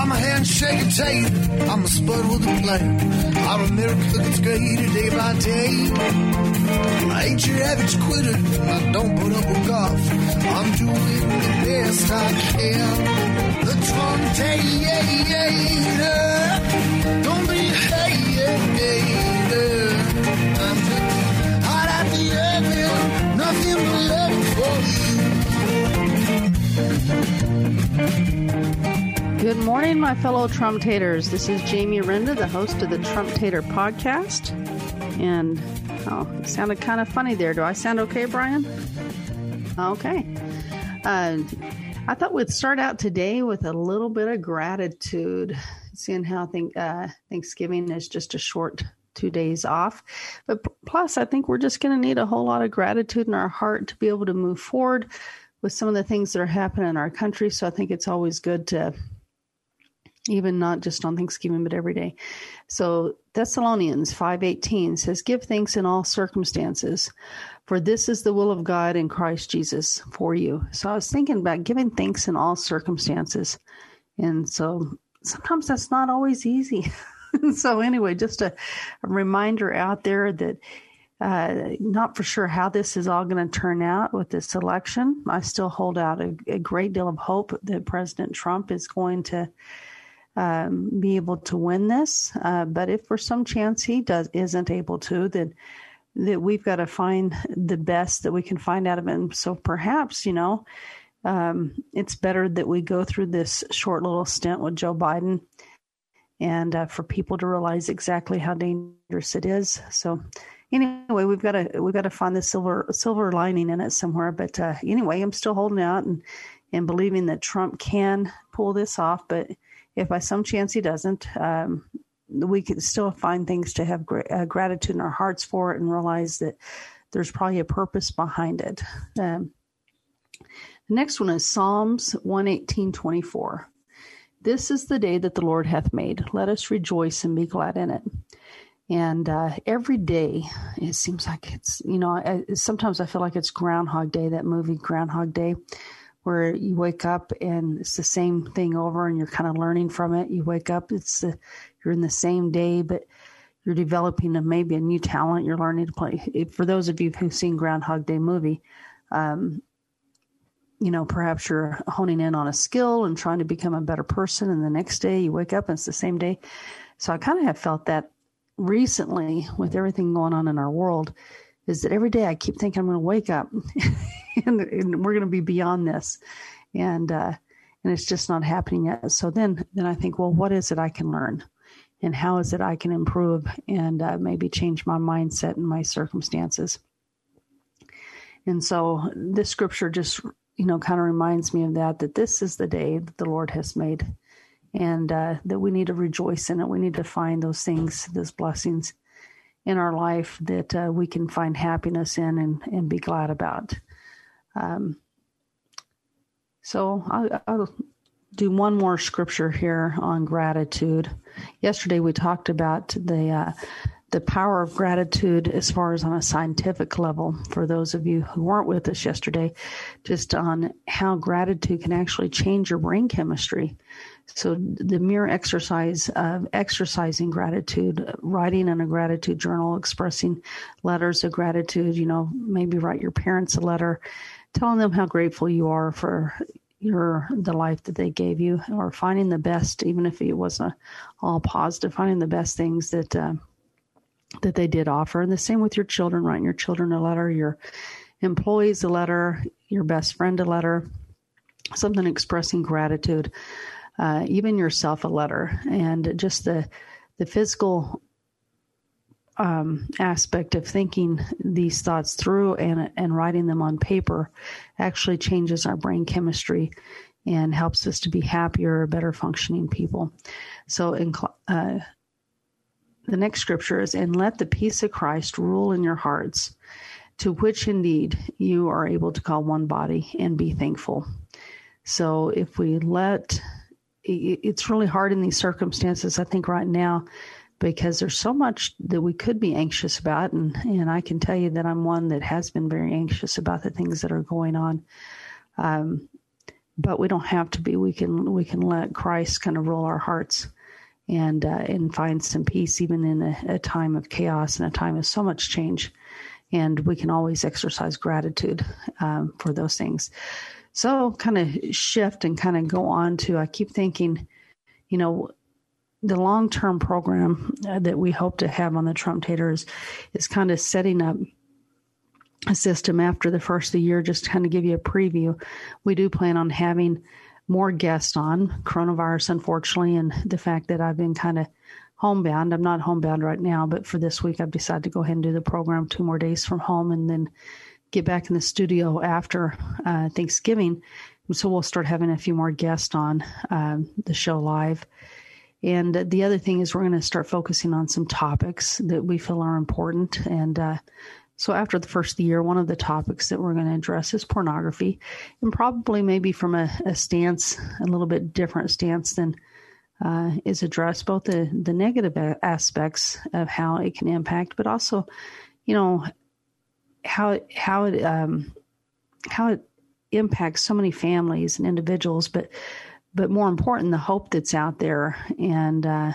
I'm a handshake tape. I'm a spud with a plan. I'm America that's greater day by day. I ain't your average quitter. I don't put up with golf. I'm doing the best I can. The Trump Don't be a hater. I'm hot at the oven. Nothing but Good morning, my fellow Trump taters. This is Jamie Renda, the host of the Trump Tater podcast. And, oh, it sounded kind of funny there. Do I sound okay, Brian? Okay. Uh, I thought we'd start out today with a little bit of gratitude, seeing how think, uh, Thanksgiving is just a short two days off. But plus, I think we're just going to need a whole lot of gratitude in our heart to be able to move forward with some of the things that are happening in our country. So I think it's always good to even not just on Thanksgiving, but every day. So Thessalonians 5.18 says, Give thanks in all circumstances, for this is the will of God in Christ Jesus for you. So I was thinking about giving thanks in all circumstances. And so sometimes that's not always easy. so anyway, just a, a, reminder out there that uh, not for sure how this is all going to turn out with this election. I still hold out a, a great deal of hope that President Trump is going to um, be able to win this. Uh, but if for some chance he does isn't able to, then that we've got to find the best that we can find out of him. So perhaps you know um, it's better that we go through this short little stint with Joe Biden, and uh, for people to realize exactly how dangerous it is. So anyway, we've got to we've got to find the silver silver lining in it somewhere. But uh, anyway, I'm still holding out and and believing that Trump can pull this off, but if by some chance he doesn't, um, we can still find things to have uh, gratitude in our hearts for it and realize that there's probably a purpose behind it. Um, the next one is Psalms 118 24. This is the day that the Lord hath made. Let us rejoice and be glad in it. And uh, every day, it seems like it's, you know, I, sometimes I feel like it's Groundhog Day, that movie Groundhog Day where you wake up and it's the same thing over and you're kind of learning from it. You wake up, it's the, you're in the same day, but you're developing a, maybe a new talent. You're learning to play. For those of you who've seen Groundhog Day movie, um, you know, perhaps you're honing in on a skill and trying to become a better person. And the next day you wake up and it's the same day. So I kind of have felt that recently with everything going on in our world is that every day I keep thinking I'm going to wake up and, and, we're going to be beyond this. And, uh, and it's just not happening yet. So then, then I think, well, what is it I can learn? And how is it I can improve and uh, maybe change my mindset and my circumstances? And so this scripture just, you know, kind of reminds me of that, that this is the day that the Lord has made and uh, that we need to rejoice in it. We need to find those things, those blessings in our life that uh, we can find happiness in and, and be glad about. Um, so I'll, I'll, do one more scripture here on gratitude. Yesterday we talked about the uh, the power of gratitude as far as on a scientific level. For those of you who weren't with us yesterday, just on how gratitude can actually change your brain chemistry. So the mere exercise of exercising gratitude, writing in a gratitude journal, expressing letters of gratitude, you know, maybe write your parents a letter telling them how grateful you are for your the life that they gave you or finding the best even if it wasn't all positive finding the best things that uh, that they did offer. And the same with your children writing your children a letter your employees a letter your best friend a letter something expressing gratitude uh, even yourself a letter, and just the the physical um, aspect of thinking these thoughts through and and writing them on paper actually changes our brain chemistry and helps us to be happier, better functioning people. So, in uh, the next scripture is, "And let the peace of Christ rule in your hearts." To which indeed you are able to call one body and be thankful. So, if we let it's really hard in these circumstances, I think, right now, because there's so much that we could be anxious about. And, and I can tell you that I'm one that has been very anxious about the things that are going on. Um, but we don't have to be. We can we can let Christ kind of rule our hearts and uh, and find some peace even in a, a, time of chaos and a time of so much change. And we can always exercise gratitude um, for those things. So, kind of shift and kind of go on to. I keep thinking, you know, the long term program uh, that we hope to have on the Trump Taters is kind of setting up a system after the first of the year, just to kind of give you a preview. We do plan on having more guests on coronavirus, unfortunately, and the fact that I've been kind of homebound. I'm not homebound right now, but for this week, I've decided to go ahead and do the program two more days from home and then get back in the studio after uh, Thanksgiving. So we'll start having a few more guests on um, the show live. And the other thing is, we're going to start focusing on some topics that we feel are important. And uh, so after the first the year, one of the topics that we're going to address is pornography, and probably maybe from a, a stance, a little bit different stance than uh, is addressed, both the, the negative aspects of how it can impact, but also, you know, how how it um, how it impacts so many families and individuals, but but more important, the hope that's out there and uh,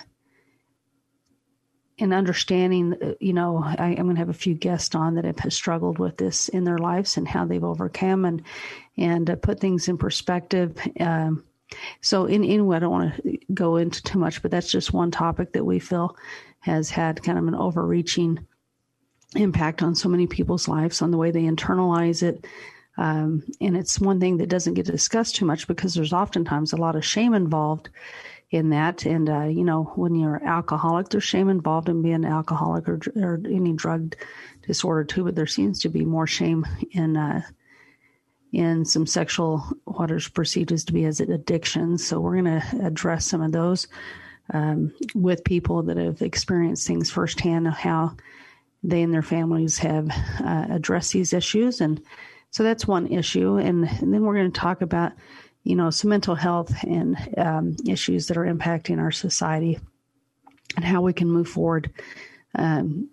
in understanding, uh, you know, I, am going to have a few guests on that have struggled with this in their lives and how they've overcome and and uh, put things in perspective. Um, so, in anyway, I don't want to go into too much, but that's just one topic that we feel has had kind of an overreaching impact on so many people's lives on the way they internalize it. Um, and it's one thing that doesn't get discussed too much because there's oftentimes a lot of shame involved in that. And, uh, you know, when you're alcoholic, there's shame involved in being an alcoholic or, or any drug disorder too, but there seems to be more shame in, uh, in some sexual, what is perceived as to be as addictions. So we're going to address some of those um, with people that have experienced things firsthand, how they and their families have uh, addressed these issues. And so that's one issue. And, and then we're going to talk about you know, some mental health and um, issues that are impacting our society and how we can move forward um,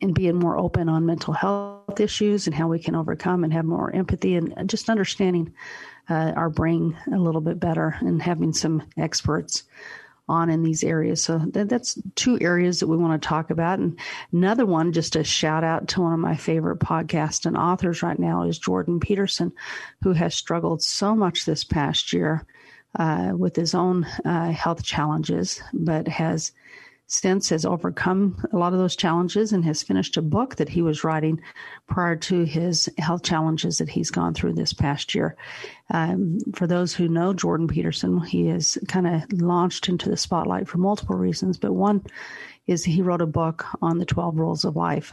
and being more open on mental health issues and how we can overcome and have more empathy and just understanding uh, our brain a little bit better and having some experts on in these areas. So that, that's two areas that we want to talk about. And another one, just a shout out to one of my favorite podcasts and authors right now is Jordan Peterson, who has struggled so much this past year uh, with his own uh, health challenges, but has since has overcome a lot of those challenges and has finished a book that he was writing prior to his health challenges that he's gone through this past year. Um, for those who know Jordan Peterson, he is kind of launched into the spotlight for multiple reasons, but one is he wrote a book on the 12 rules of life.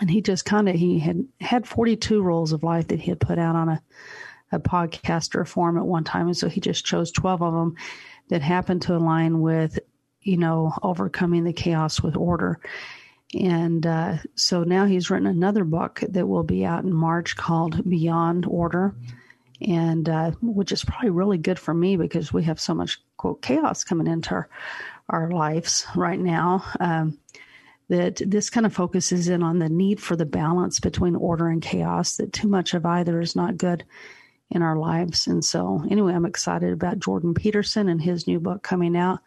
And he just kind of he had had 42 rules of life that he had put out on a a podcast or a forum at one time, and so he just chose 12 of them that happened to align with you know, overcoming the chaos with order. And uh, so now he's written another book that will be out in March called Beyond Order, and uh, which is probably really good for me because we have so much quote chaos coming into our, our lives right now. Um, that this kind of focuses in on the need for the balance between order and chaos. That too much of either is not good in our lives. And so, anyway, I'm excited about Jordan Peterson and his new book coming out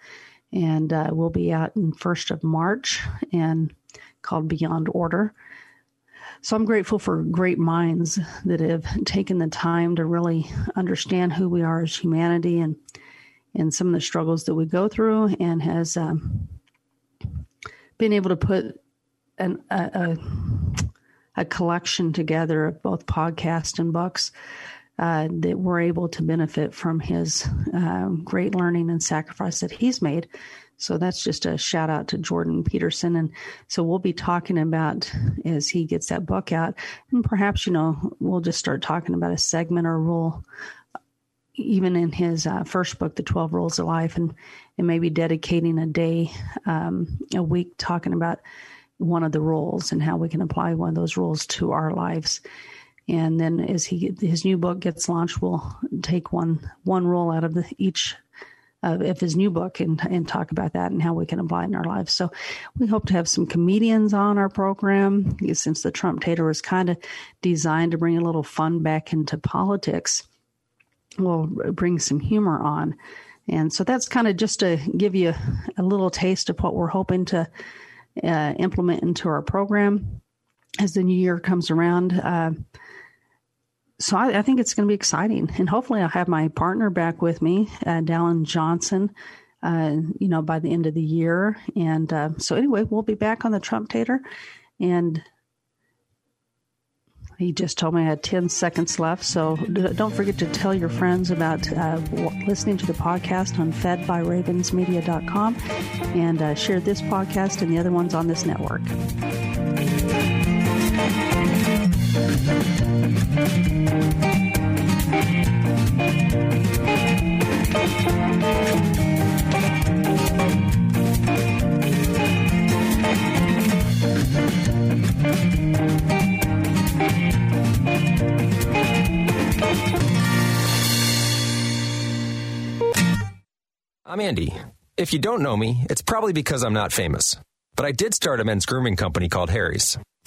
and uh, will be out in first of March and called Beyond Order. So I'm grateful for great minds that have taken the time to really understand who we are as humanity and and some of the struggles that we go through, and has um, been able to put an, a, a, a collection together of both podcasts and books uh, that we're able to benefit from his uh, great learning and sacrifice that he's made. So that's just a shout out to Jordan Peterson. And so we'll be talking about as he gets that book out, and perhaps, you know, we'll just start talking about a segment or rule, even in his uh, first book, The 12 Rules of Life, and, and maybe dedicating a day, um, a week talking about one of the rules and how we can apply one of those rules to our lives and then as he his new book gets launched, we'll take one one rule out of the, each of, of his new book and and talk about that and how we can apply it in our lives. So we hope to have some comedians on our program since the Trump Tater was kind of designed to bring a little fun back into politics. we'll bring some humor on. And so that's kind of just to give you a little taste of what we're hoping to uh, implement into our program as the new year comes around. Uh, so I, I, think it's going to be exciting, and hopefully I'll have my partner back with me, uh, Dallin Johnson. Uh, you know, by the end of the year, and uh, so anyway, we'll be back on the Trump Tater, and he just told me I had 10 seconds left. So don't forget to tell your friends about uh, listening to the podcast on fedbyravensmedia.com and uh, share this podcast and the other ones on this network. I'm Andy. If you don't know me, it's probably because I'm not famous. But I did start a men's grooming company called Harry's.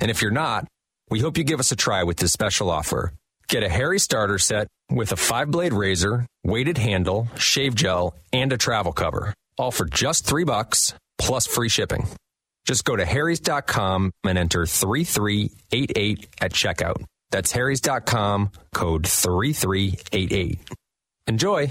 And if you're not, we hope you give us a try with this special offer. Get a Harry starter set with a five blade razor, weighted handle, shave gel, and a travel cover, all for just three bucks plus free shipping. Just go to harrys.com and enter 3388 at checkout. That's harrys.com, code 3388. Enjoy.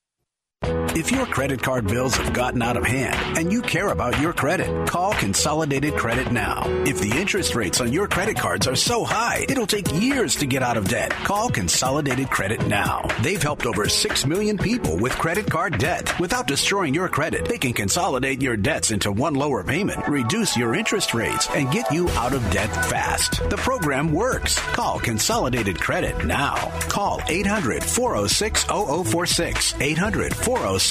If your credit card bills have gotten out of hand and you care about your credit, call Consolidated Credit now. If the interest rates on your credit cards are so high, it'll take years to get out of debt. Call Consolidated Credit now. They've helped over 6 million people with credit card debt. Without destroying your credit, they can consolidate your debts into one lower payment, reduce your interest rates, and get you out of debt fast. The program works. Call Consolidated Credit now. Call 800 406 0046. 800 406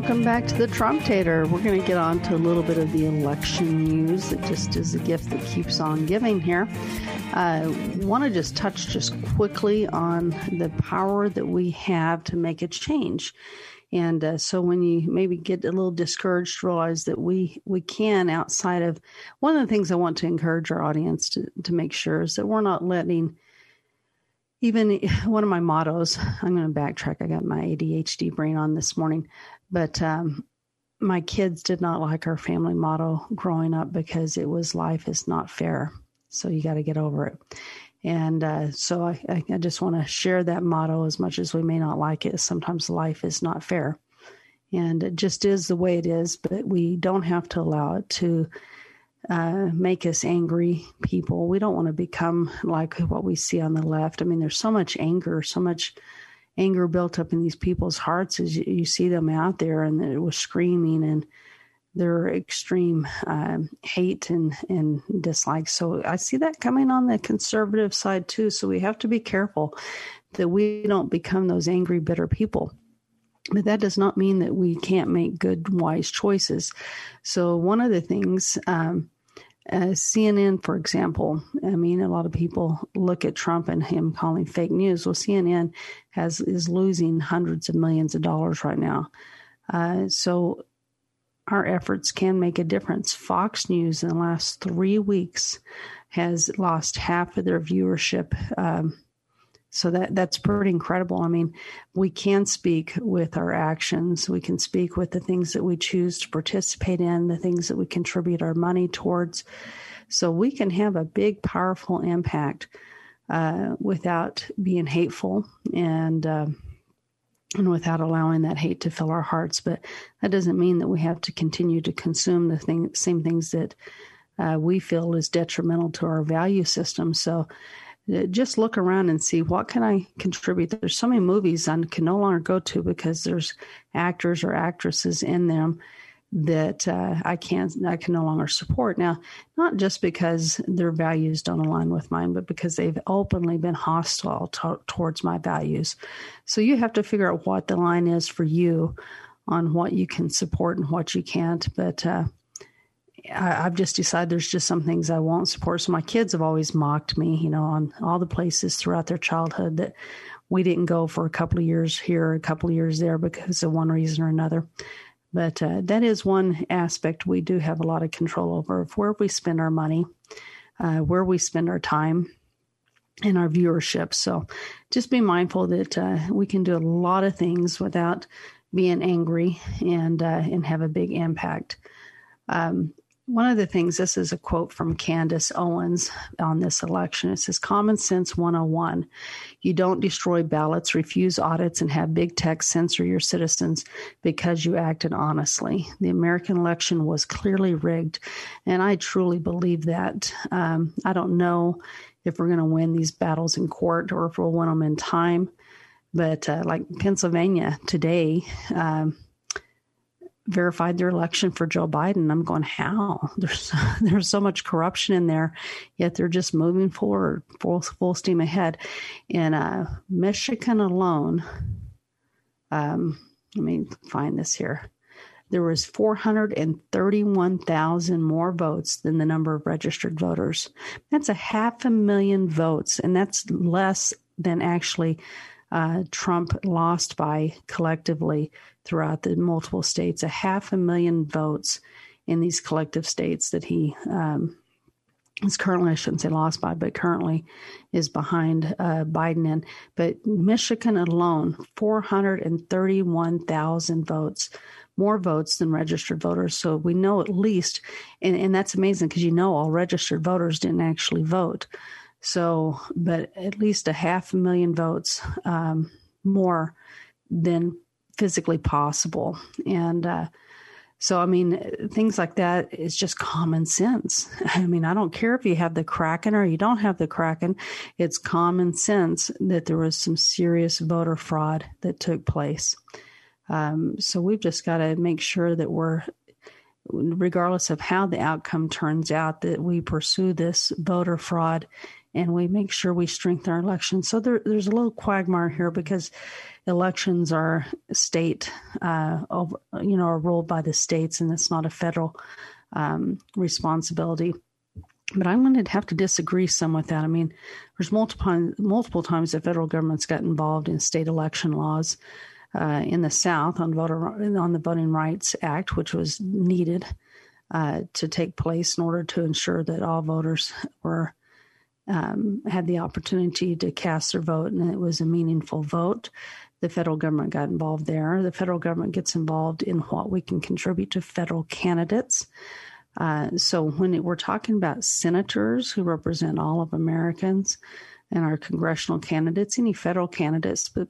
Welcome back to the Trump Tater. We're going to get on to a little bit of the election news that just is a gift that keeps on giving here. I uh, want to just touch just quickly on the power that we have to make a change. And uh, so when you maybe get a little discouraged, realize that we, we can outside of one of the things I want to encourage our audience to, to make sure is that we're not letting even one of my mottos i'm going to backtrack i got my adhd brain on this morning but um, my kids did not like our family motto growing up because it was life is not fair so you got to get over it and uh, so I, I just want to share that motto as much as we may not like it sometimes life is not fair and it just is the way it is but we don't have to allow it to uh, make us angry people. We don't want to become like what we see on the left. I mean, there's so much anger, so much anger built up in these people's hearts as you, you see them out there and it was screaming and their extreme uh, hate and, and dislike. So I see that coming on the conservative side too. So we have to be careful that we don't become those angry, bitter people. But that does not mean that we can't make good, wise choices. So one of the things, um, uh, CNN, for example, I mean, a lot of people look at Trump and him calling fake news. Well, CNN has is losing hundreds of millions of dollars right now. Uh, so our efforts can make a difference. Fox News in the last three weeks has lost half of their viewership. Um, so that that's pretty incredible. I mean, we can speak with our actions. We can speak with the things that we choose to participate in, the things that we contribute our money towards. So we can have a big, powerful impact uh, without being hateful and. Uh, and without allowing that hate to fill our hearts. But that doesn't mean that we have to continue to consume the thing, same things that uh, we feel is detrimental to our value system. So just look around and see what can I contribute. There's so many movies I can no longer go to because there's actors or actresses in them that uh, I can't I can no longer support now. Not just because their values don't align with mine, but because they've openly been hostile to- towards my values. So you have to figure out what the line is for you on what you can support and what you can't. But uh, I, have just decided there's just some things I won't support. So my kids have always mocked me, you know, on all the places throughout their childhood that we didn't go for a couple of years here, a couple of years there because of one reason or another. But uh, that is one aspect we do have a lot of control over of where we spend our money, uh, where we spend our time, and our viewership. So just be mindful that uh, we can do a lot of things without being angry and uh, and have a big impact. Um, one of the things, this is a quote from Candace Owens on this election. It says, Common Sense 101. You don't destroy ballots, refuse audits, and have big tech censor your citizens because you acted honestly. The American election was clearly rigged, and I truly believe that. Um, I don't know if we're going to win these battles in court or if we'll win them in time. But uh, like Pennsylvania today, um, verified their election for Joe Biden. I'm going, how? There's there's so much corruption in there, yet they're just moving forward, full full steam ahead. In uh, Michigan alone, um, let me find this here. There was 431,000 more votes than the number of registered voters. That's a half a million votes, and that's less than actually uh, Trump lost by collectively throughout the multiple states, a half a million votes in these collective states that he um, is currently, I shouldn't say lost by, but currently is behind uh, Biden in. But Michigan alone, 431,000 votes, more votes than registered voters. So we know at least, and, and that's amazing because you know all registered voters didn't actually vote. So, but at least a half a million votes um, more than physically possible. And uh, so, I mean, things like that is just common sense. I mean, I don't care if you have the Kraken or you don't have the Kraken. It's common sense that there was some serious voter fraud that took place. Um, so we've just got to make sure that we're, regardless of how the outcome turns out, that we pursue this voter fraud and we make sure we strengthen our elections. So there, there's a little quagmire here because elections are state, uh, you know, are ruled by the states, and it's not a federal um, responsibility. But I'm going to have to disagree some with that. I mean, there's multiple multiple times the federal government's got involved in state election laws. Uh, in the South on voter on the Voting Rights Act, which was needed uh, to take place in order to ensure that all voters were um, had the opportunity to cast their vote, and it was a meaningful vote. The federal government got involved there. The federal government gets involved in what we can contribute to federal candidates. Uh, so when it, we're talking about senators who represent all of Americans and our congressional candidates, any federal candidates, but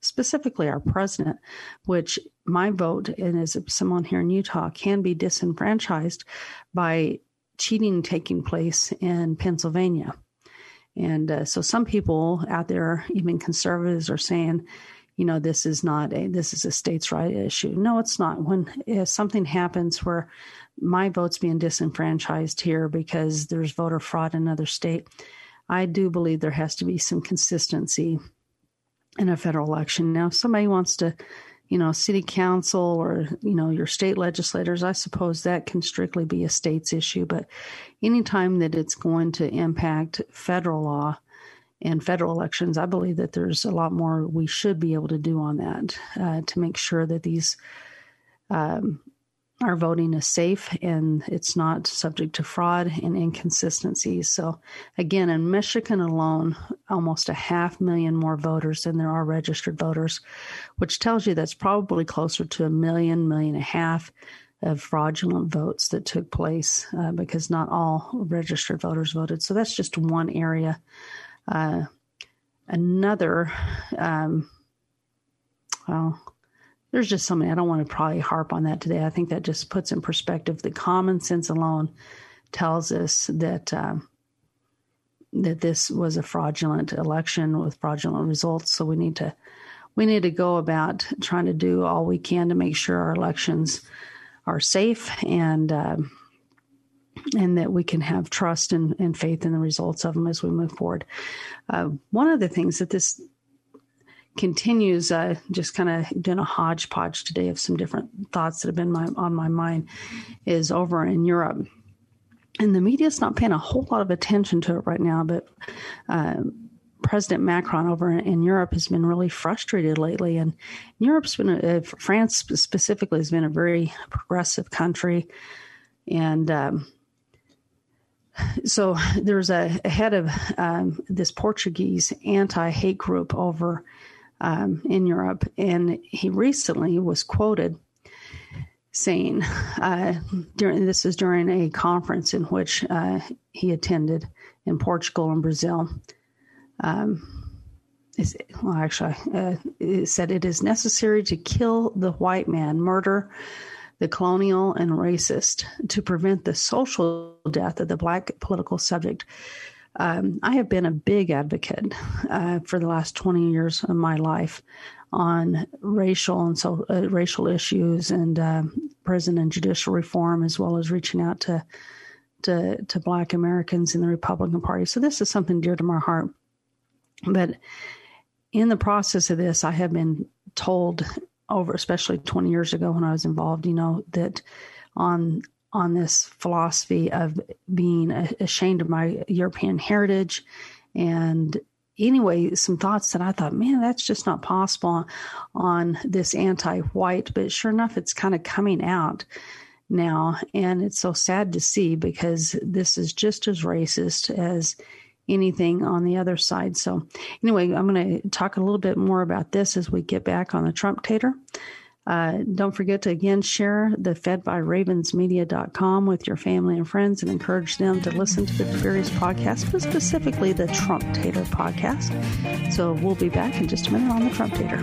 specifically our president, which my vote and as someone here in Utah can be disenfranchised by cheating taking place in Pennsylvania. And uh, so some people out there, even conservatives, are saying, you know, this is not a this is a states' right issue. No, it's not. When if something happens where my vote's being disenfranchised here because there's voter fraud in another state, I do believe there has to be some consistency in a federal election. Now, if somebody wants to you know, city council or, you know, your state legislators, I suppose that can strictly be a state's issue. But anytime that it's going to impact federal law and federal elections, I believe that there's a lot more we should be able to do on that uh, to make sure that these um, our voting is safe and it's not subject to fraud and inconsistencies. So, again, in Michigan alone, almost a half million more voters than there are registered voters, which tells you that's probably closer to a million, million and a half of fraudulent votes that took place uh, because not all registered voters voted. So, that's just one area. Uh, another, um, well, there's just something I don't want to probably harp on that today. I think that just puts in perspective the common sense alone tells us that uh, that this was a fraudulent election with fraudulent results. So we need to we need to go about trying to do all we can to make sure our elections are safe and uh, and that we can have trust and, and, faith in the results of them as we move forward. Uh, one of the things that this continues uh, just kind of doing a hodgepodge today of some different thoughts that have been my, on my mind is over in Europe. And the media is not paying a whole lot of attention to it right now, but uh, President Macron over in Europe has been really frustrated lately. And Europe's been, uh, France specifically, has been a very progressive country. And um, so there's a, a head of um, this Portuguese anti hate group over um, in Europe. And he recently was quoted saying, uh, during this is during a conference in which uh, he attended in Portugal and Brazil. Um, well, actually, uh, it said it is necessary to kill the white man, murder the colonial and racist, to prevent the social death of the black political subject um, I have been a big advocate uh, for the last 20 years of my life on racial and so uh, racial issues and uh, prison and judicial reform, as well as reaching out to to to Black Americans in the Republican Party. So this is something dear to my heart. But in the process of this, I have been told over, especially 20 years ago when I was involved, you know, that on on this philosophy of being ashamed of my European heritage. And anyway, some thoughts that I thought, man, that's just not possible on this anti white. But sure enough, it's kind of coming out now. And it's so sad to see because this is just as racist as anything on the other side. So, anyway, I'm going to talk a little bit more about this as we get back on the Trump tater. Uh, don't forget to again share the fedbyravensmedia.com with your family and friends and encourage them to listen to the various podcasts, but specifically the Trump Tater podcast. So we'll be back in just a minute on the Trump Tater.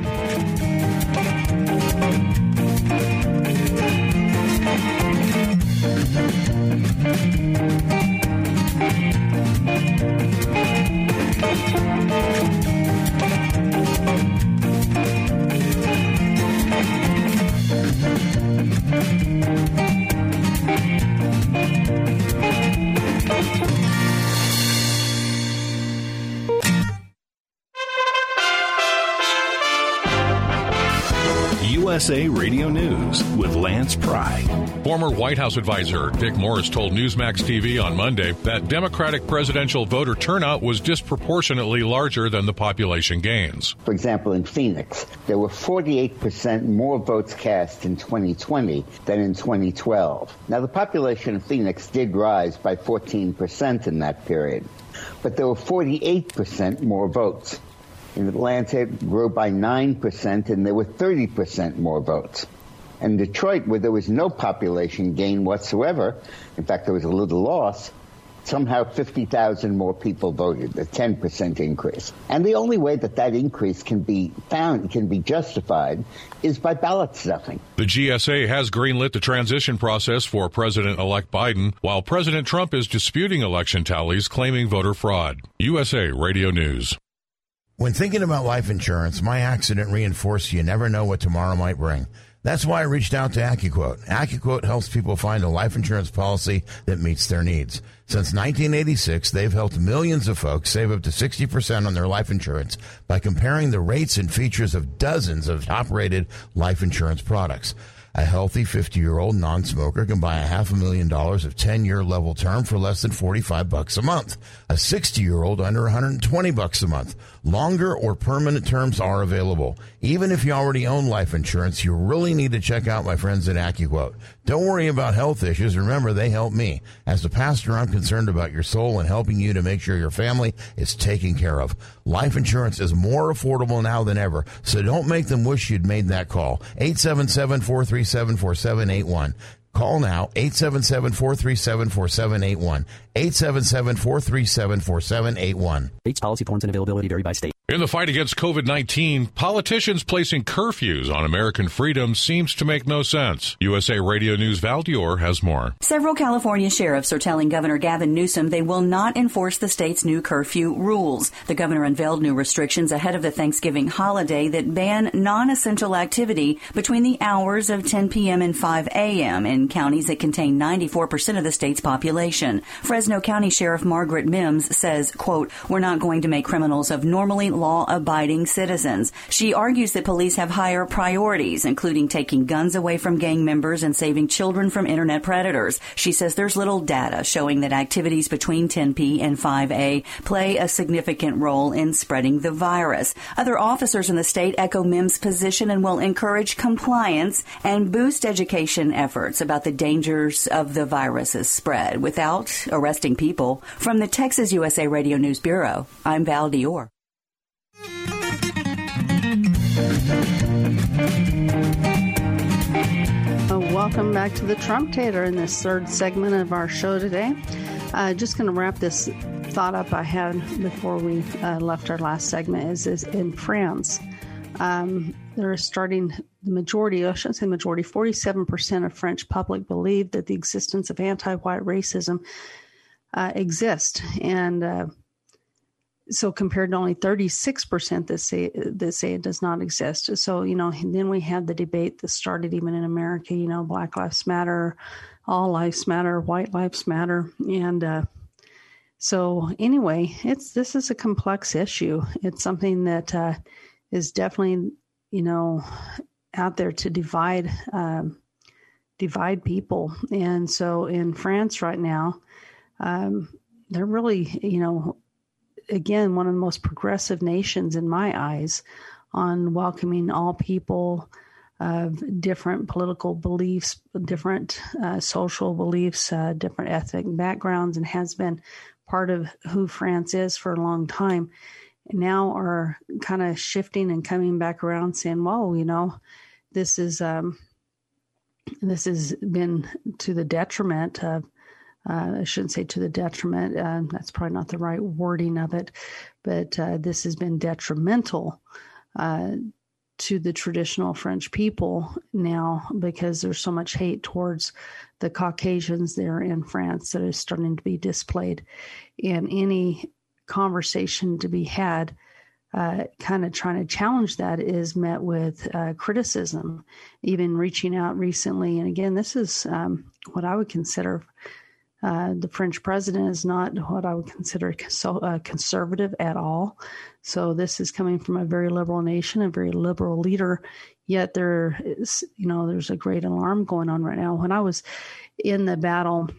USA Radio News with Lance Pry. Former White House advisor Dick Morris told Newsmax TV on Monday that Democratic presidential voter turnout was disproportionately larger than the population gains. For example, in Phoenix, there were 48% more votes cast in 2020 than in 2012. Now, the population of Phoenix did rise by 14% in that period, but there were 48% more votes in Atlanta grew by 9%, and there were 30% more votes. And Detroit, where there was no population gain whatsoever, in fact, there was a little loss, somehow 50,000 more people voted, a 10% increase. And the only way that that increase can be found, can be justified, is by ballot stuffing. The GSA has greenlit the transition process for President elect Biden, while President Trump is disputing election tallies, claiming voter fraud. USA Radio News. When thinking about life insurance, my accident reinforced you never know what tomorrow might bring. That's why I reached out to AccuQuote. AccuQuote helps people find a life insurance policy that meets their needs. Since 1986, they've helped millions of folks save up to 60% on their life insurance by comparing the rates and features of dozens of top rated life insurance products. A healthy 50 year old non smoker can buy a half a million dollars of 10 year level term for less than 45 bucks a month. A 60 year old under 120 bucks a month. Longer or permanent terms are available. Even if you already own life insurance, you really need to check out my friends at AccuQuote. Don't worry about health issues. Remember, they help me. As a pastor, I'm concerned about your soul and helping you to make sure your family is taken care of. Life insurance is more affordable now than ever, so don't make them wish you'd made that call. 877 437 4781. Call now 877 437 4781. 877 437 4781. Rates, policy forms, and availability vary by state. In the fight against COVID 19, politicians placing curfews on American freedom seems to make no sense. USA Radio News Val Dior has more. Several California sheriffs are telling Governor Gavin Newsom they will not enforce the state's new curfew rules. The governor unveiled new restrictions ahead of the Thanksgiving holiday that ban non essential activity between the hours of 10 p.m. and 5 a.m. in counties that contain 94% of the state's population. Fresno County Sheriff Margaret Mims says, quote, We're not going to make criminals of normally law abiding citizens. She argues that police have higher priorities, including taking guns away from gang members and saving children from internet predators. She says there's little data showing that activities between 10P and 5A play a significant role in spreading the virus. Other officers in the state echo Mims' position and will encourage compliance and boost education efforts about the dangers of the virus's spread without arresting people. From the Texas USA Radio News Bureau, I'm Val Dior. Welcome back to the Trump Tater in this third segment of our show today. Uh, just going to wrap this thought up I had before we uh, left our last segment is, is in France. Um, they're starting the majority, I shouldn't say majority, 47% of French public believe that the existence of anti white racism uh, exists. And uh, so compared to only 36% that say that say it does not exist. So you know then we had the debate that started even in america you know black lives matter all lives matter white lives matter and uh, so anyway it's this is a complex issue. It's something that uh, is definitely you know out there to divide um, divide people. And so in france right now um, they're really you know again, one of the most progressive nations in my eyes on welcoming all people of different political beliefs, different uh, social beliefs, uh, different ethnic backgrounds, and has been part of who France is for a long time. Now are kind of shifting and coming back around, saying, "Well, you know, this is um, this has been to the detriment of uh, I shouldn't say to the detriment. Uh, that's probably not the right wording of it, but uh, this has been detrimental uh, to the traditional French people now because there's so much hate towards the Caucasians there in France that is starting to be displayed. And any conversation to be had, uh, kind of trying to challenge that is met with uh, criticism, even reaching out recently. And again, this is um, what I would consider uh, the French president is not what I would consider so, uh, conservative at all. So this is coming from a very liberal nation, a very liberal leader. Yet there is, you know, there's a great alarm going on right now. When I was in the battle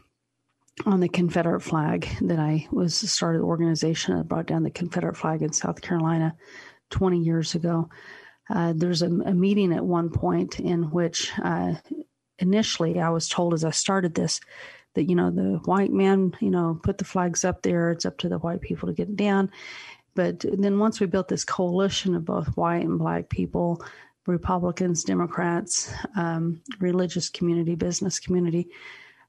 on the Confederate flag, that I was started an organization that brought down the Confederate flag in South Carolina 20 years ago. Uh, there's a, a, meeting at one point in which uh, initially I was told as I started this that you know the white man you know put the flags up there it's up to the white people to get it down but then once we built this coalition of both white and black people republicans democrats um, religious community business community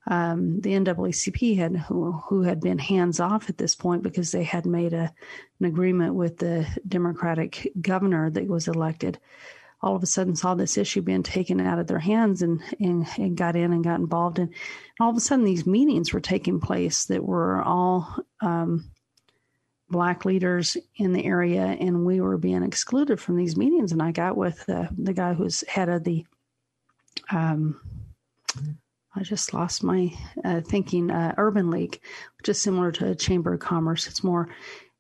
um, the NAACP had who, who had been hands off at this point because they had made a, an agreement with the Democratic governor that was elected. All of a sudden, saw this issue being taken out of their hands and, and, and got in and got involved. And all of a sudden, these meetings were taking place that were all um, black leaders in the area, and we were being excluded from these meetings. And I got with the guy who's head of the um, I just lost my uh, thinking. Uh, Urban League, which is similar to a Chamber of Commerce, it's more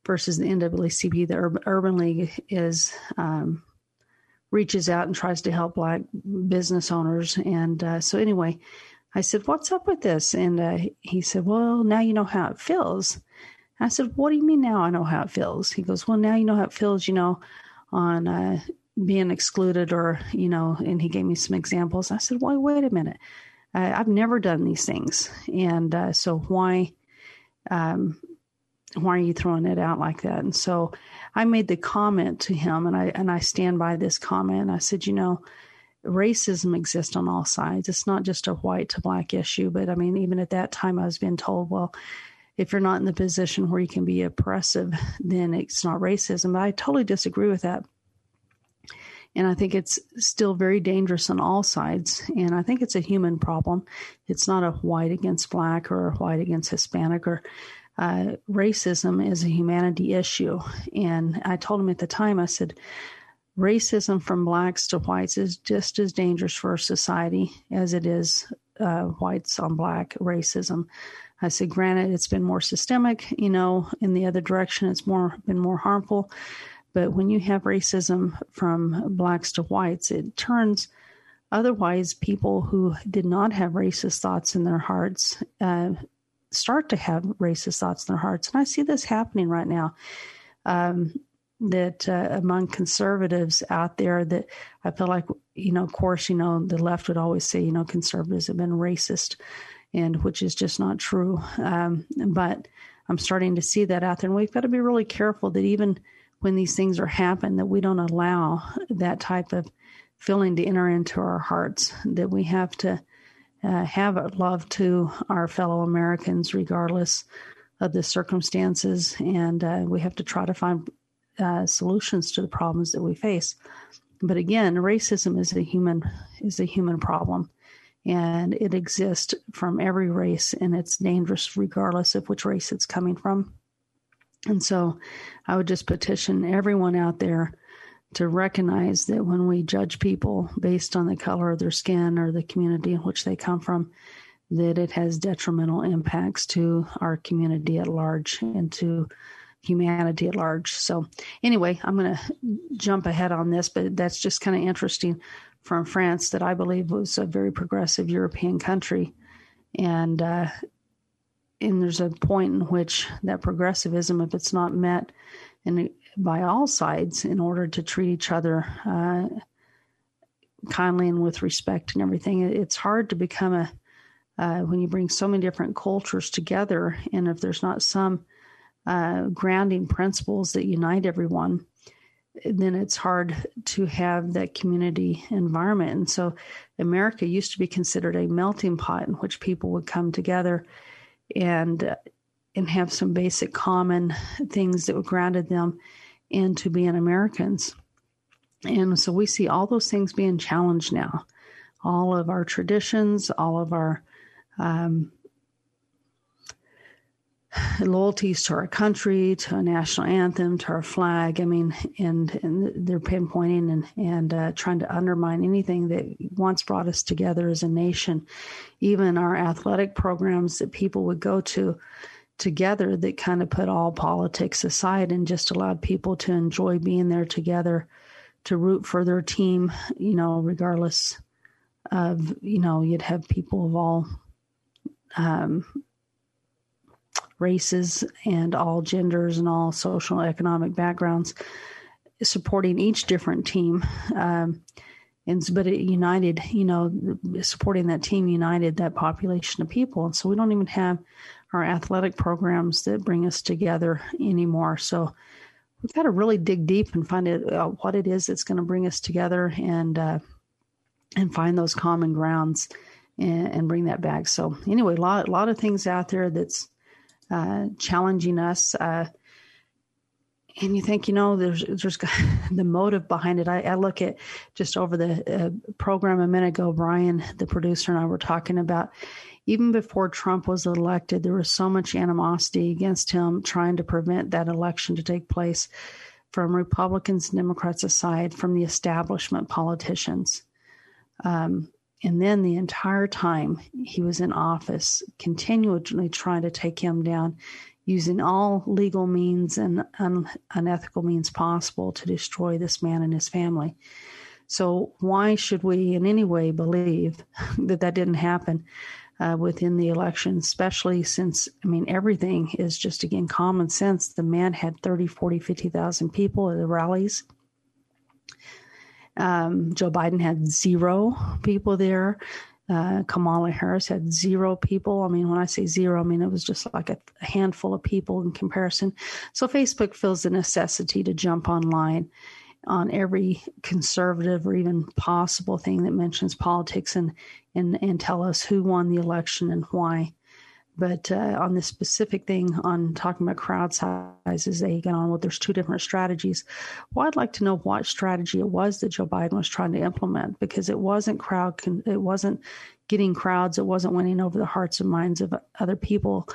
versus the NAACP. The Ur- Urban League is um, reaches out and tries to help Black business owners. And uh, so, anyway, I said, "What's up with this?" And uh, he said, "Well, now you know how it feels." I said, "What do you mean now I know how it feels?" He goes, "Well, now you know how it feels. You know, on." Uh, being excluded or you know and he gave me some examples i said well wait a minute I've never done these things, and uh, so why, um, why are you throwing it out like that? And so I made the comment to him, and I and I stand by this comment. I said, you know, racism exists on all sides. It's not just a white to black issue, but I mean, even at that time, I was being told, well, if you're not in the position where you can be oppressive, then it's not racism. But I totally disagree with that. And I think it's still very dangerous on all sides. And I think it's a human problem. It's not a white against black or a white against Hispanic or uh, racism is a humanity issue. And I told him at the time, I said, racism from blacks to whites is just as dangerous for society as it is uh, whites on black racism. I said, granted, it's been more systemic, you know, in the other direction, it's more been more harmful. But when you have racism from blacks to whites, it turns otherwise people who did not have racist thoughts in their hearts uh, start to have racist thoughts in their hearts. And I see this happening right now. Um, that uh, among conservatives out there, that I feel like, you know, of course, you know, the left would always say, you know, conservatives have been racist, and which is just not true. Um, but I'm starting to see that out there, and we've got to be really careful that even when these things are happening that we don't allow that type of feeling to enter into our hearts that we have to uh, have love to our fellow Americans regardless of the circumstances. And uh, we have to try to find uh, solutions to the problems that we face. But again racism is a human is a human problem. And it exists from every race and it's dangerous regardless of which race it's coming from. And so I would just petition everyone out there to recognize that when we judge people based on the color of their skin or the community in which they come from, that it has detrimental impacts to our community at large and to humanity at large. So, anyway, I'm going to jump ahead on this, but that's just kind of interesting from France that I believe was a very progressive European country. And uh, and there's a point in which that progressivism, if it's not met in, by all sides in order to treat each other uh, kindly and with respect and everything, it's hard to become a uh, when you bring so many different cultures together, and if there's not some uh, grounding principles that unite everyone, then it's hard to have that community environment. And so, America used to be considered a melting pot in which people would come together and and have some basic common things that were grounded them into being Americans. And so we see all those things being challenged now. All of our traditions, all of our um, loyalties to our country, to a national anthem, to our flag. I mean, and, and they're pinpointing and, and uh, trying to undermine anything that once brought us together as a nation. Even our athletic programs that people would go to together that kind of put all politics aside and just allowed people to enjoy being there together to root for their team, you know, regardless of, you know, you'd have people of all um, races and all genders and all social and economic backgrounds, supporting each different team. Um, and but it united, you know, supporting that team united that population of people. And so we don't even have our athletic programs that bring us together anymore. So we've got to really dig deep and find out uh, what it is that's going to bring us together and uh, and find those common grounds and, and bring that back. So anyway, a lot, lot of things out there that's uh, challenging us. Uh, and you think, you know, there's there's the motive behind it. I, I look at just over the uh, program a minute ago, Brian, the producer, and I were talking about even before Trump was elected, there was so much animosity against him trying to prevent that election to take place from Republicans and Democrats aside, from the establishment politicians. Um, and then the entire time he was in office, continually trying to take him down using all legal means and un- unethical means possible to destroy this man and his family. So, why should we in any way believe that that didn't happen uh, within the election, especially since, I mean, everything is just, again, common sense. The man had 30, 40, 50,000 people at the rallies. Um, Joe Biden had zero people there. Uh, Kamala Harris had zero people. I mean, when I say zero, I mean it was just like a, a handful of people in comparison. So Facebook feels the necessity to jump online on every conservative or even possible thing that mentions politics and and and tell us who won the election and why. But uh, on this specific thing on talking about crowd sizes, they get on. Well, there's two different strategies. Well, I'd like to know what strategy it was that Joe Biden was trying to implement because it wasn't crowd. It wasn't getting crowds. It wasn't winning over the hearts and minds of other people.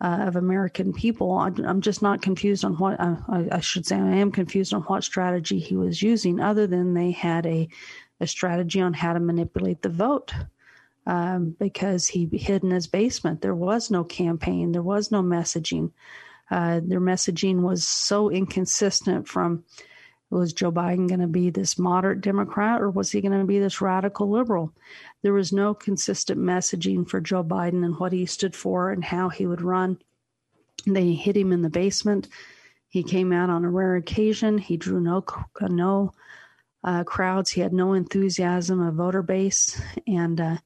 Uh, of American people. I'm just not confused on what uh, I should say. I am confused on what strategy he was using, other than they had a a strategy on how to manipulate the vote um, because he hid in his basement. There was no campaign, there was no messaging. Uh, their messaging was so inconsistent from was Joe Biden going to be this moderate Democrat or was he going to be this radical liberal? There was no consistent messaging for Joe Biden and what he stood for and how he would run. They hid him in the basement. He came out on a rare occasion. He drew no no uh, crowds. He had no enthusiasm, a voter base, and uh,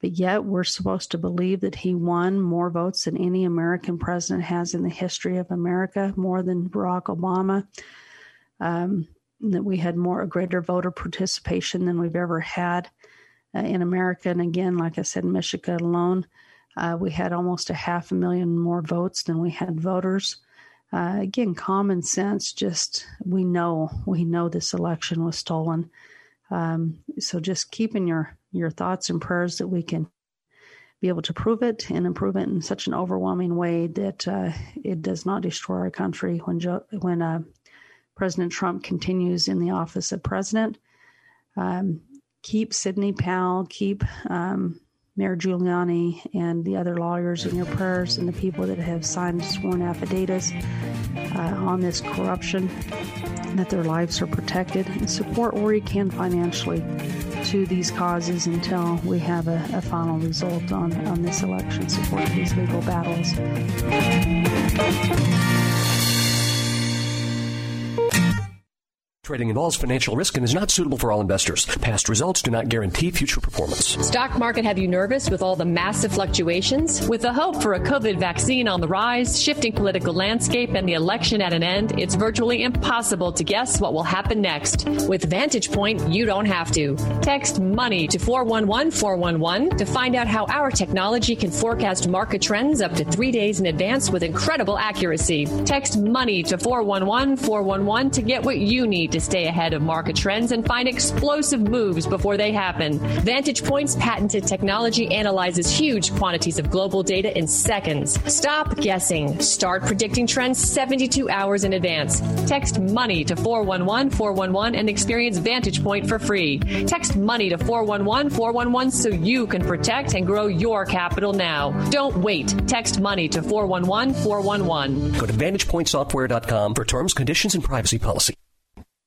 but yet we're supposed to believe that he won more votes than any American president has in the history of America, more than Barack Obama. Um, that we had more a greater voter participation than we've ever had uh, in America. And again, like I said, Michigan alone, uh, we had almost a half a million more votes than we had voters. Uh, again, common sense. Just we know we know this election was stolen. Um, so just keeping your your thoughts and prayers that we can be able to prove it and improve it in such an overwhelming way that uh, it does not destroy our country when when uh, President Trump continues in the office of president. Um, keep Sidney Powell, keep um, Mayor Giuliani, and the other lawyers in your prayers, and the people that have signed sworn affidavits uh, on this corruption, that their lives are protected, and support where you can financially to these causes until we have a, a final result on, on this election, support these legal battles. Trading involves financial risk and is not suitable for all investors. Past results do not guarantee future performance. Stock market have you nervous with all the massive fluctuations? With the hope for a COVID vaccine on the rise, shifting political landscape, and the election at an end, it's virtually impossible to guess what will happen next. With Vantage Point, you don't have to. Text money to 411 411 to find out how our technology can forecast market trends up to three days in advance with incredible accuracy. Text money to 411 411 to get what you need to stay ahead of market trends and find explosive moves before they happen. Vantage Point's patented technology analyzes huge quantities of global data in seconds. Stop guessing. Start predicting trends 72 hours in advance. Text money to 411 411 and experience Vantage Point for free. Text money to 411 411 so you can protect and grow your capital now. Don't wait. Text money to 411 411. Go to VantagePointSoftware.com for terms, conditions, and privacy policy.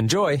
Enjoy.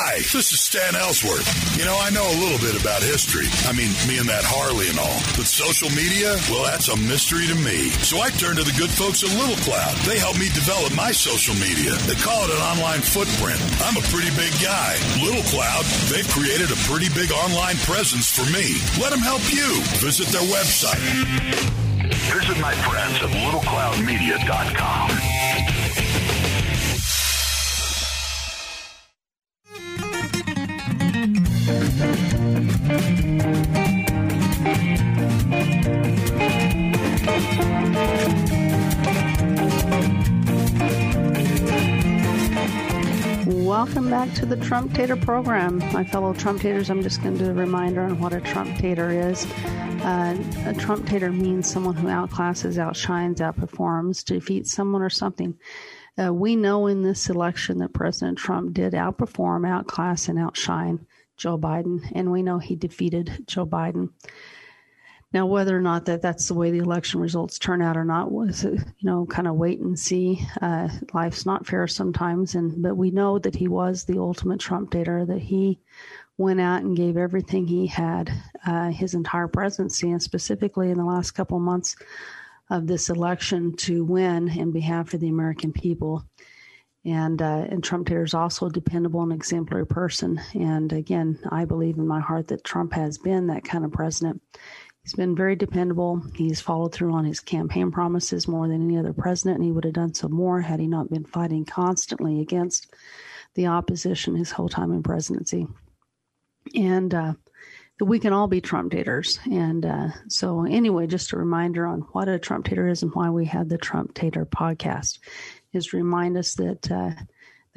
Hi, this is Stan Ellsworth. You know, I know a little bit about history. I mean, me and that Harley and all. But social media, well, that's a mystery to me. So I turned to the good folks at Little Cloud. They helped me develop my social media. They call it an online footprint. I'm a pretty big guy. Little Cloud, they've created a pretty big online presence for me. Let them help you. Visit their website. Visit my friends at littlecloudmedia.com. the Trump Tater program. My fellow Trump Taters, I'm just going to do a reminder on what a Trump Tater is. Uh, a Trump Tater means someone who outclasses, outshines, outperforms, defeats someone or something. Uh, we know in this election that President Trump did outperform, outclass, and outshine Joe Biden, and we know he defeated Joe Biden. Now, whether or not that that's the way the election results turn out or not was, uh, you know, kind of wait and see. Uh, life's not fair sometimes, and but we know that he was the ultimate Trump tater. That he went out and gave everything he had, uh, his entire presidency, and specifically in the last couple months of this election to win in behalf of the American people. And uh, and Trump Tater is also a dependable and exemplary person. And again, I believe in my heart that Trump has been that kind of president. He's been very dependable. He's followed through on his campaign promises more than any other president, and he would have done so more had he not been fighting constantly against the opposition his whole time in presidency. And uh, we can all be Trump taters. And uh, so, anyway, just a reminder on what a Trump tater is and why we have the Trump Tater podcast is to remind us that. Uh,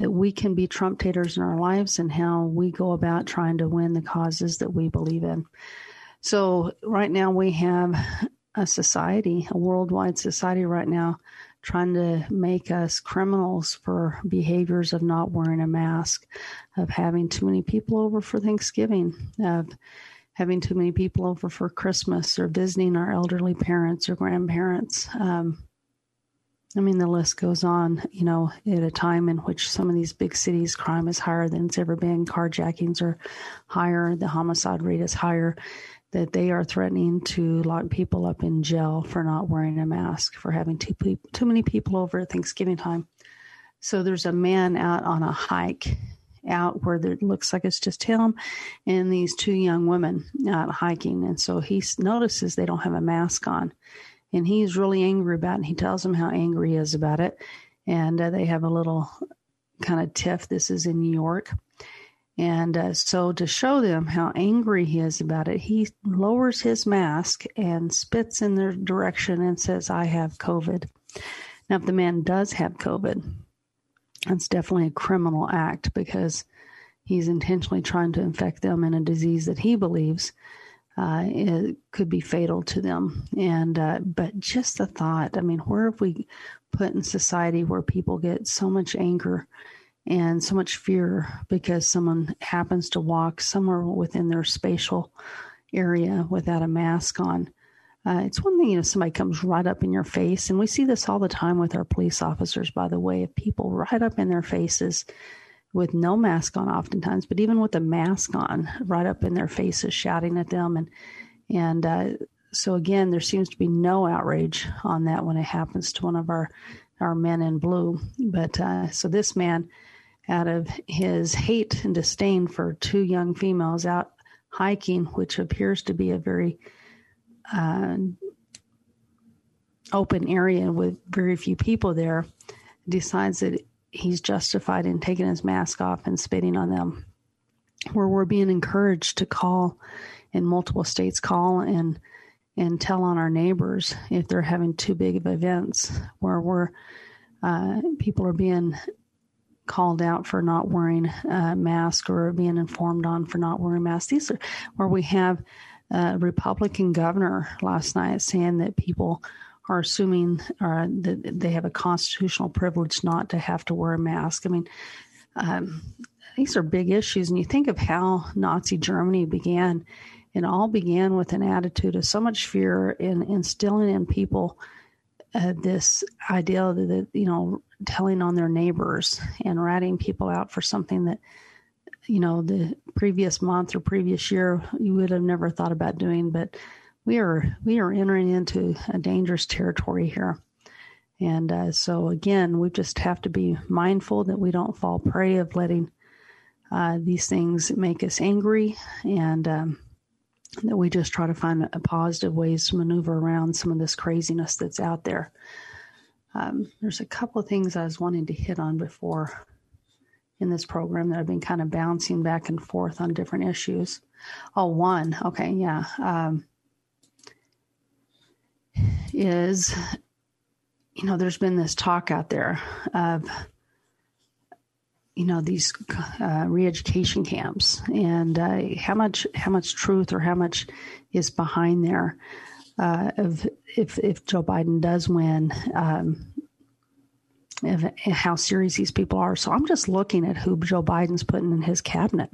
that we can be Trump taters in our lives and how we go about trying to win the causes that we believe in. So, right now, we have a society, a worldwide society right now, trying to make us criminals for behaviors of not wearing a mask, of having too many people over for Thanksgiving, of having too many people over for Christmas, or visiting our elderly parents or grandparents. Um, I mean, the list goes on, you know, at a time in which some of these big cities, crime is higher than it's ever been. Carjackings are higher. The homicide rate is higher that they are threatening to lock people up in jail for not wearing a mask, for having too, too many people over at Thanksgiving time. So there's a man out on a hike out where it looks like it's just him and these two young women out hiking. And so he notices they don't have a mask on. And he's really angry about it. And he tells them how angry he is about it. And uh, they have a little kind of tiff. This is in New York. And uh, so, to show them how angry he is about it, he lowers his mask and spits in their direction and says, I have COVID. Now, if the man does have COVID, that's definitely a criminal act because he's intentionally trying to infect them in a disease that he believes uh, it could be fatal to them. And uh, but just the thought, I mean, where have we put in society where people get so much anger and so much fear because someone happens to walk somewhere within their spatial area without a mask on. Uh, it's one thing, you know, somebody comes right up in your face, and we see this all the time with our police officers, by the way, of people right up in their faces with no mask on, oftentimes, but even with a mask on, right up in their faces, shouting at them. And, and, uh, so again, there seems to be no outrage on that when it happens to one of our, our men in blue. But, uh, so this man, out of his hate and disdain for two young females out hiking, which appears to be a very uh, open area with very few people there, decides that he's justified in taking his mask off and spitting on them. Where we're being encouraged to call in multiple states, call and and tell on our neighbors if they're having too big of events where we're uh, people are being called out for not wearing a mask or being informed on for not wearing masks. These are where we have a Republican governor last night saying that people are assuming uh, that they have a constitutional privilege not to have to wear a mask. I mean, um, these are big issues. And you think of how Nazi Germany began, it all began with an attitude of so much fear in instilling in people uh, this idea that, you know, telling on their neighbors and ratting people out for something that, you know, the previous month or previous year you would have never thought about doing. But we are we are entering into a dangerous territory here. And uh, so again, we just have to be mindful that we don't fall prey of letting uh, these things make us angry, and um, that we just try to find a positive ways to maneuver around some of this craziness that's out there. Um, there's a couple of things I was wanting to hit on before in this program that I've been kind of bouncing back and forth on different issues. Oh, one, okay, yeah. Um, is, you know, there's been this talk out there of, you know, these uh, re-education camps and uh, how much how much truth or how much is behind there uh, of if if Joe Biden does win. Um, if, how serious these people are. So I'm just looking at who Joe Biden's putting in his cabinet.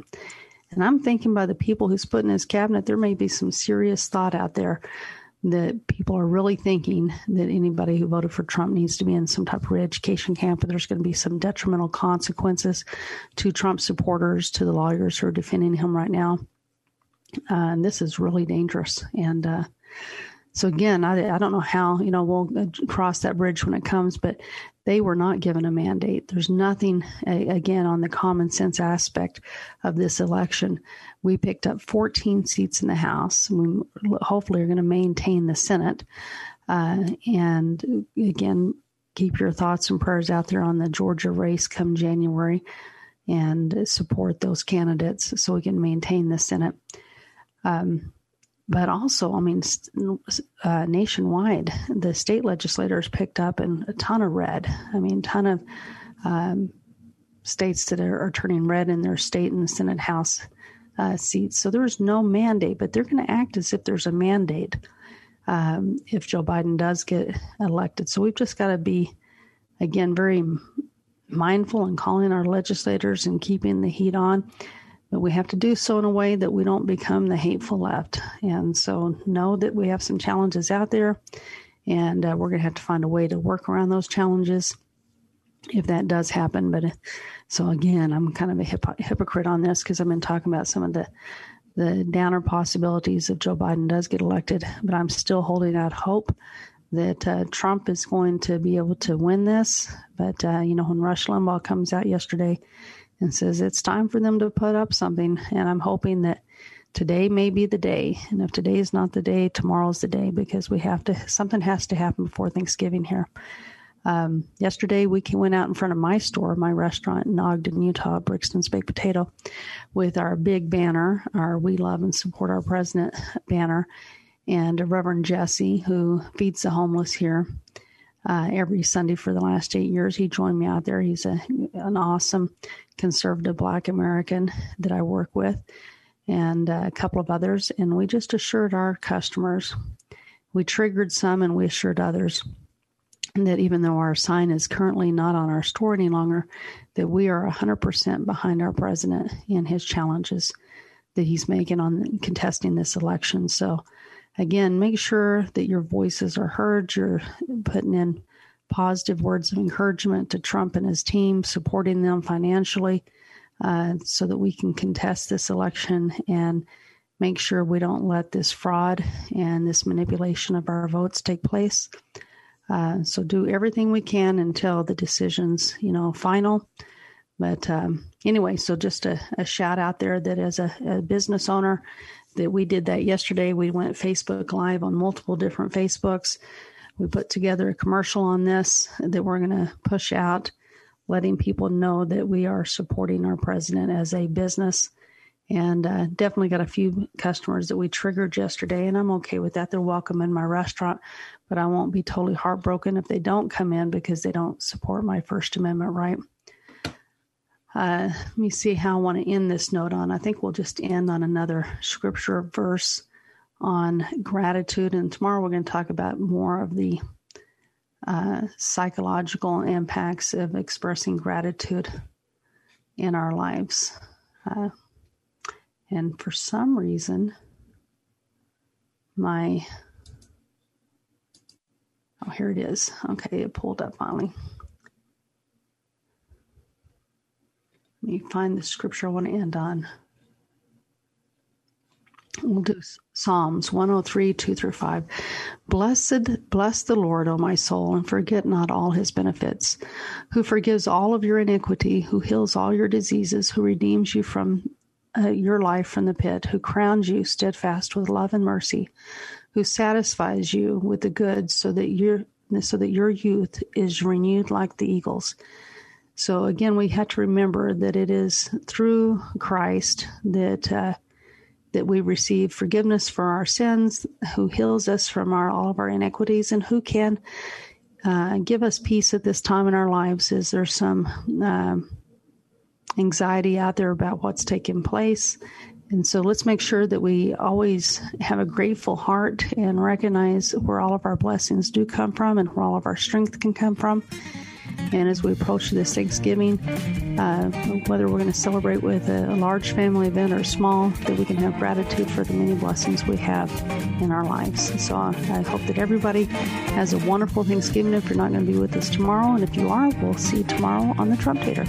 And I'm thinking by the people who's putting in his cabinet, there may be some serious thought out there that people are really thinking that anybody who voted for Trump needs to be in some type of re-education camp, and there's going to be some detrimental consequences to Trump supporters, to the lawyers who are defending him right now. Uh, and this is really dangerous. And uh, so again, I, I don't know how you know we'll uh, cross that bridge when it comes, but they were not given a mandate. There's nothing again on the common sense aspect of this election we picked up 14 seats in the House. We hopefully are going to maintain the Senate. Uh, and again, keep your thoughts and prayers out there on the Georgia race come January and support those candidates so we can maintain the Senate. Um, but also, I mean, uh, nationwide, the state legislators picked up and a ton of red. I mean, ton of um, states that are, are, turning red in their state and Senate House uh, seats. So there's no mandate, but they're going to act as if there's a mandate um, if Joe Biden does get elected. So we've just got to be, again, very mindful and calling our legislators and keeping the heat on. But we have to do so in a way that we don't become the hateful left. And so know that we have some challenges out there, and uh, we're going to have to find a way to work around those challenges if that does happen. But so again, I'm kind of a hip- hypocrite on this because I've been talking about some of the the downer possibilities if Joe Biden does get elected, but I'm still holding out hope that uh, Trump is going to be able to win this. But uh, you know, when Rush Limbaugh comes out yesterday and says it's time for them to put up something, and I'm hoping that today may be the day. And if today is not the day, tomorrow's the day because we have to. Something has to happen before Thanksgiving here. Um, yesterday, we went out in front of my store, my restaurant in Ogden, Utah, Brixton's Baked Potato, with our big banner, our We Love and Support Our President banner, and Reverend Jesse, who feeds the homeless here uh, every Sunday for the last eight years. He joined me out there. He's a, an awesome conservative Black American that I work with, and uh, a couple of others. And we just assured our customers, we triggered some and we assured others that even though our sign is currently not on our store any longer, that we are 100% behind our president in his challenges that he's making on contesting this election. So, again, make sure that your voices are heard. You're putting in positive words of encouragement to Trump and his team, supporting them financially uh, so that we can contest this election and make sure we don't let this fraud and this manipulation of our votes take place. Uh, so do everything we can until the decision's, you know, final. But um, anyway, so just a, a, shout out there that as a, a, business owner, that we did that yesterday. We went Facebook Live on multiple different Facebooks. We put together a commercial on this that we're going to push out, letting people know that we are supporting our president as a business. And uh, definitely got a few customers that we triggered yesterday, and I'm okay with that. They're welcome in my restaurant, but I won't be totally heartbroken if they don't come in because they don't support my First Amendment right. Uh, let me see how I want to end this note on. I think we'll just end on another scripture verse on gratitude. And tomorrow we're going to talk about more of the uh, psychological impacts of expressing gratitude in our lives. Uh, and for some reason, my. Oh, here it is. Okay, it pulled up finally. Me find the scripture I want to end on. We'll do Psalms 103, 2 through 5. Blessed, bless the Lord, O my soul, and forget not all his benefits, who forgives all of your iniquity, who heals all your diseases, who redeems you from uh, your life from the pit, who crowns you steadfast with love and mercy, who satisfies you with the good so that your so that your youth is renewed like the eagles. So again, we have to remember that it is through Christ that uh, that we receive forgiveness for our sins, who heals us from our, all of our iniquities, and who can uh, give us peace at this time in our lives. Is there some uh, anxiety out there about what's taking place? And so let's make sure that we always have a grateful heart and recognize where all of our blessings do come from and where all of our strength can come from. And as we approach this Thanksgiving, uh, whether we're going to celebrate with a, a, large family event or small, that we can have gratitude for the many blessings we have in our lives. So I, I hope that everybody has a wonderful Thanksgiving if you're not going to be with us tomorrow. And if you are, we'll see you tomorrow on the Trump Tater.